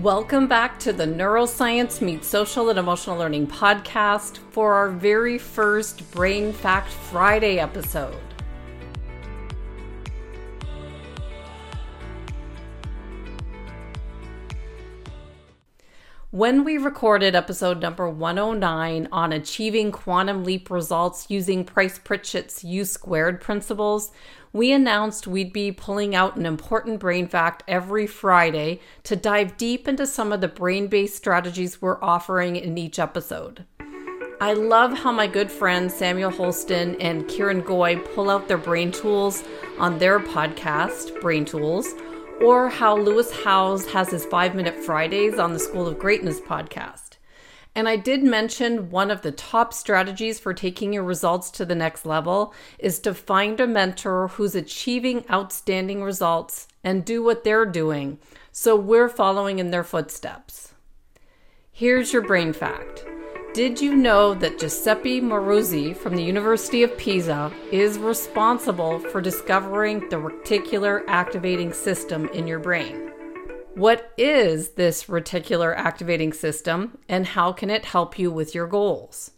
Welcome back to the Neuroscience Meets Social and Emotional Learning podcast for our very first Brain Fact Friday episode. When we recorded episode number 109 on achieving quantum leap results using Price Pritchett's You squared principles, we announced we'd be pulling out an important brain fact every Friday to dive deep into some of the brain based strategies we're offering in each episode. I love how my good friends Samuel Holston and Kieran Goy pull out their brain tools on their podcast, Brain Tools or how Lewis Howes has his five minute Fridays on the School of Greatness podcast. And I did mention one of the top strategies for taking your results to the next level is to find a mentor who's achieving outstanding results and do what they're doing so we're following in their footsteps. Here's your brain fact did you know that Giuseppe Moruzzi from the University of Pisa is responsible for discovering the reticular activating system in your brain? What is this reticular activating system and how can it help you with your goals?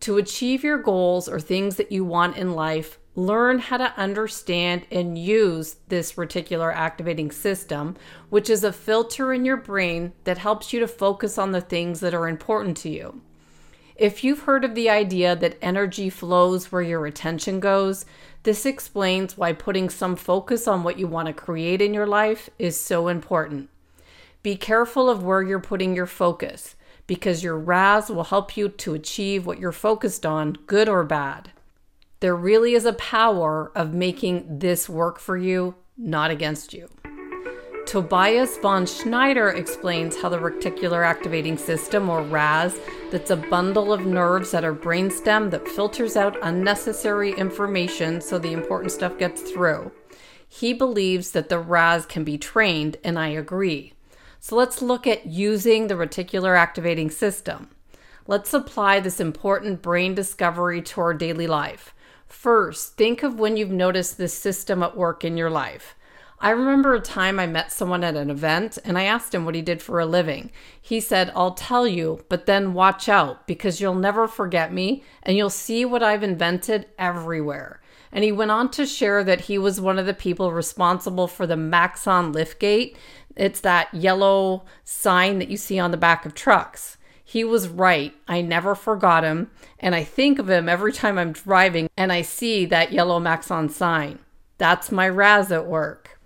To achieve your goals or things that you want in life, learn how to understand and use this reticular activating system, which is a filter in your brain that helps you to focus on the things that are important to you. If you've heard of the idea that energy flows where your attention goes, this explains why putting some focus on what you want to create in your life is so important. Be careful of where you're putting your focus because your RAS will help you to achieve what you're focused on, good or bad. There really is a power of making this work for you, not against you. Tobias von Schneider explains how the reticular activating system, or RAS, that's a bundle of nerves at our brainstem that filters out unnecessary information so the important stuff gets through. He believes that the RAS can be trained, and I agree. So let's look at using the reticular activating system. Let's apply this important brain discovery to our daily life. First, think of when you've noticed this system at work in your life. I remember a time I met someone at an event and I asked him what he did for a living. He said, I'll tell you, but then watch out because you'll never forget me and you'll see what I've invented everywhere. And he went on to share that he was one of the people responsible for the Maxon liftgate. It's that yellow sign that you see on the back of trucks. He was right. I never forgot him. And I think of him every time I'm driving and I see that yellow Maxon sign. That's my RAS at work.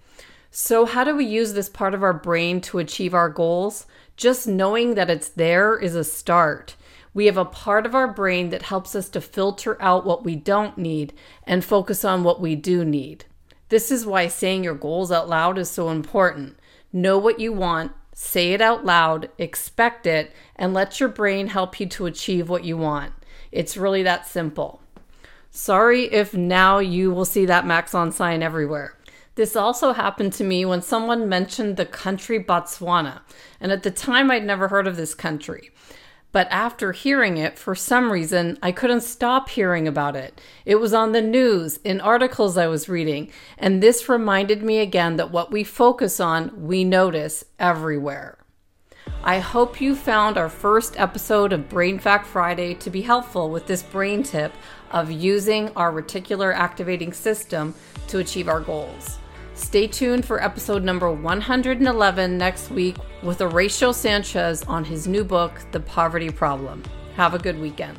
So, how do we use this part of our brain to achieve our goals? Just knowing that it's there is a start. We have a part of our brain that helps us to filter out what we don't need and focus on what we do need. This is why saying your goals out loud is so important. Know what you want, say it out loud, expect it, and let your brain help you to achieve what you want. It's really that simple. Sorry if now you will see that Maxon sign everywhere. This also happened to me when someone mentioned the country Botswana, and at the time I'd never heard of this country. But after hearing it, for some reason, I couldn't stop hearing about it. It was on the news, in articles I was reading, and this reminded me again that what we focus on, we notice everywhere. I hope you found our first episode of Brain Fact Friday to be helpful with this brain tip of using our reticular activating system to achieve our goals. Stay tuned for episode number 111 next week with Horacio Sanchez on his new book, The Poverty Problem. Have a good weekend.